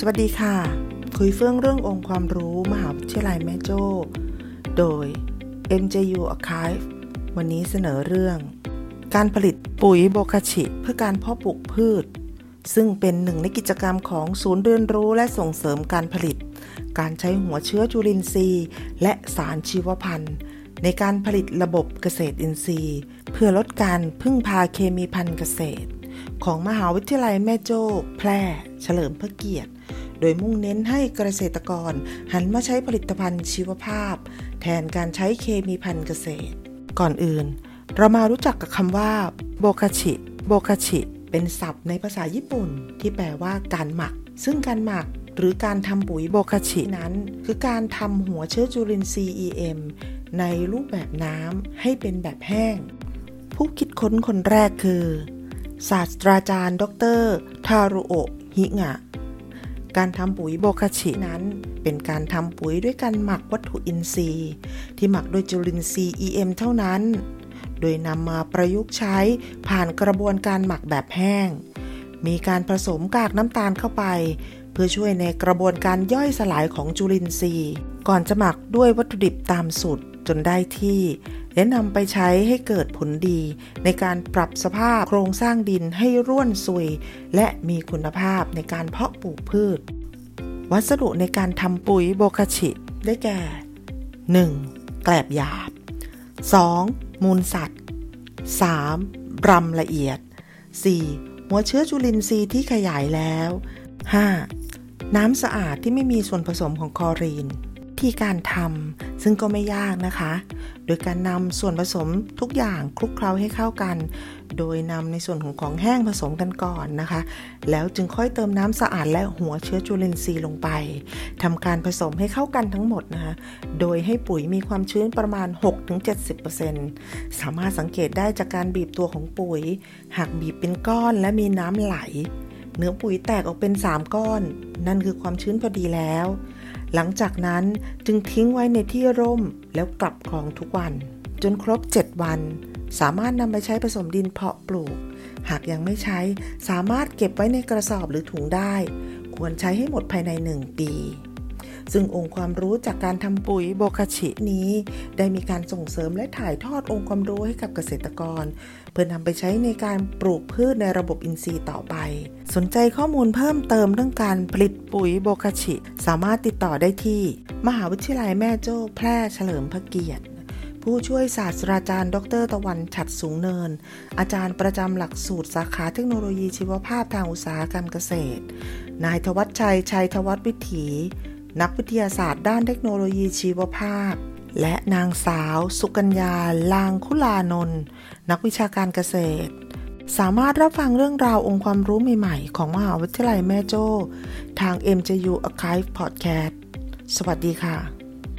สวัสดีค่ะ คุยเฟื่องเรื่ององค์ความรู้มหาวิทยาลัยแม่โจ้ โดย MJU Archive วันนี้เสนอเรื่อง การผลิตปุ๋ยโบคาชิ เพื่อการเพาะปลูกพืช ซึ่งเป็นหนึ่งในกิจกรรมของศูนย์เรียนรู้และส่งเสริมการผลิต การใช้หัวเชื้อจุลินทรีย์ และสารชีวพันธุ์ ในการผลิตระบบเกษตรอินทรีย์ เพื่อลดการพึ่งพาเคมีพันธุ์เกษตร ของมหาวิทยาลัยแม่โจ้ แพร่ เฉลิมพระเกียรติ โดยมุ่งเน้นให้เกษตรกรหันมาใช้ผลิตภัณฑ์ชีวภาพ แทนการใช้เคมีพันธุ์เกษตร ก่อนอื่น เรามารู้จักกับคำว่าโบคาชิโบคาชิเป็นศัพท์ในภาษาญี่ปุ่น ที่แปลว่าการหมัก ซึ่งการหมักหรือการทำปุ๋ยโบคาชินั้น คือการทำหัวเชื้อจุลินทรีย์ EM ในรูปแบบน้ำให้เป็นแบบแห้ง ผู้คิดค้นคนแรกคือ ศาสตราจารย์ ดร ทารุโอะฮิงะ การทำปุ๋ยโบคาชินั้น เป็นการทำปุ๋ยด้วยการหมักวัตถุอินทรีย์ ที่หมักโดยจุลินทรีย์ EM เท่านั้น โดยนำมาประยุกต์ใช้ผ่านกระบวนการหมักแบบแห้ง มีการผสมกากน้ำตาลเข้าไป เพื่อช่วยในกระบวนการย่อยสลายของจุลินทรีย์ ก่อนจะหมักด้วยวัตถุดิบตามสูตร จนได้ที่ และนำไปใช้ให้เกิดผลดี ในการปรับสภาพโครงสร้างดินให้ร่วนซุย และมีคุณภาพในการเพาะปลูกพืช วัสดุในการทำปุ๋ยโบคาชิ ได้แก่ 1. แกลบหยาบ 2. มูลสัตว์ 3. รำละเอียด 4. หัวเชื้อจุลินทรีย์ที่ขยายแล้ว 5. น้ำสะอาดที่ไม่มีส่วนผสมของคลอรีน ที่การทำ ซึ่งก็ไม่ยากนะคะ โดยการนำส่วนผสมทุกอย่างคลุกเคล้าให้เข้ากัน โดยนำในส่วนของของแห้งผสมกันก่อนนะคะ แล้วจึงค่อยเติมน้ำสะอาดและหัวเชื้อจุลินทรีย์ลงไปทำการผสมให้เข้ากันทั้งหมดนะคะ โดยให้ปุ๋ยมีความชื้นประมาณ 6-70%สามารถสังเกตได้จากการบีบตัวของปุ๋ย หากบีบเป็นก้อนและมีน้ำไหล เนื้อปุ๋ยแตกออกเป็น 3 ก้อน นั่นคือความชื้นพอดีแล้ว หลังจากนั้นจึงทิ้งไว้ในที่ร่มแล้วกลับคลองทุกวัน จนครบ 7 วัน สามารถนำไปใช้ผสมดินเพาะปลูก หากยังไม่ใช้สามารถเก็บไว้ในกระสอบหรือถุงได้ ควรใช้ให้หมดภายใน 1 ปี ซึ่งองค์ความรู้จากการทำปุ๋ยโบคาชินี้ ได้มีการส่งเสริมและถ่ายทอดองค์ความรู้ให้กับเกษตรกร เพื่อนำไปใช้ในการปลูกพืชในระบบอินทรีย์ต่อไป สนใจข้อมูลเพิ่มเติมเรื่องการผลิตปุ๋ยโบคาชิ สามารถติดต่อได้ที่ มหาวิทยาลัยแม่โจ้แพร่เฉลิมพระเกียรติผู้ช่วยศาสตราจารย์ ดร ตะวันฉัดสูงเนิน อาจารย์ประจำหลักสูตรสาขาเทคโนโลยีชีวภาพทางอุตสาหกรรมเกษตร นายทวัชชัย ชัยทวัฒวิถี นักวิทยาศาสตร์ด้านเทคโนโลยีชีวภาพ และนางสาว สุกัญญา ลางคุลานนท์นักวิชาการเกษตร สามารถรับฟังเรื่องราวองค์ความรู้ใหม่ๆ ของมหาวิทยาลัยแม่โจ้ ทาง MJU Archive Podcast สวัสดีค่ะ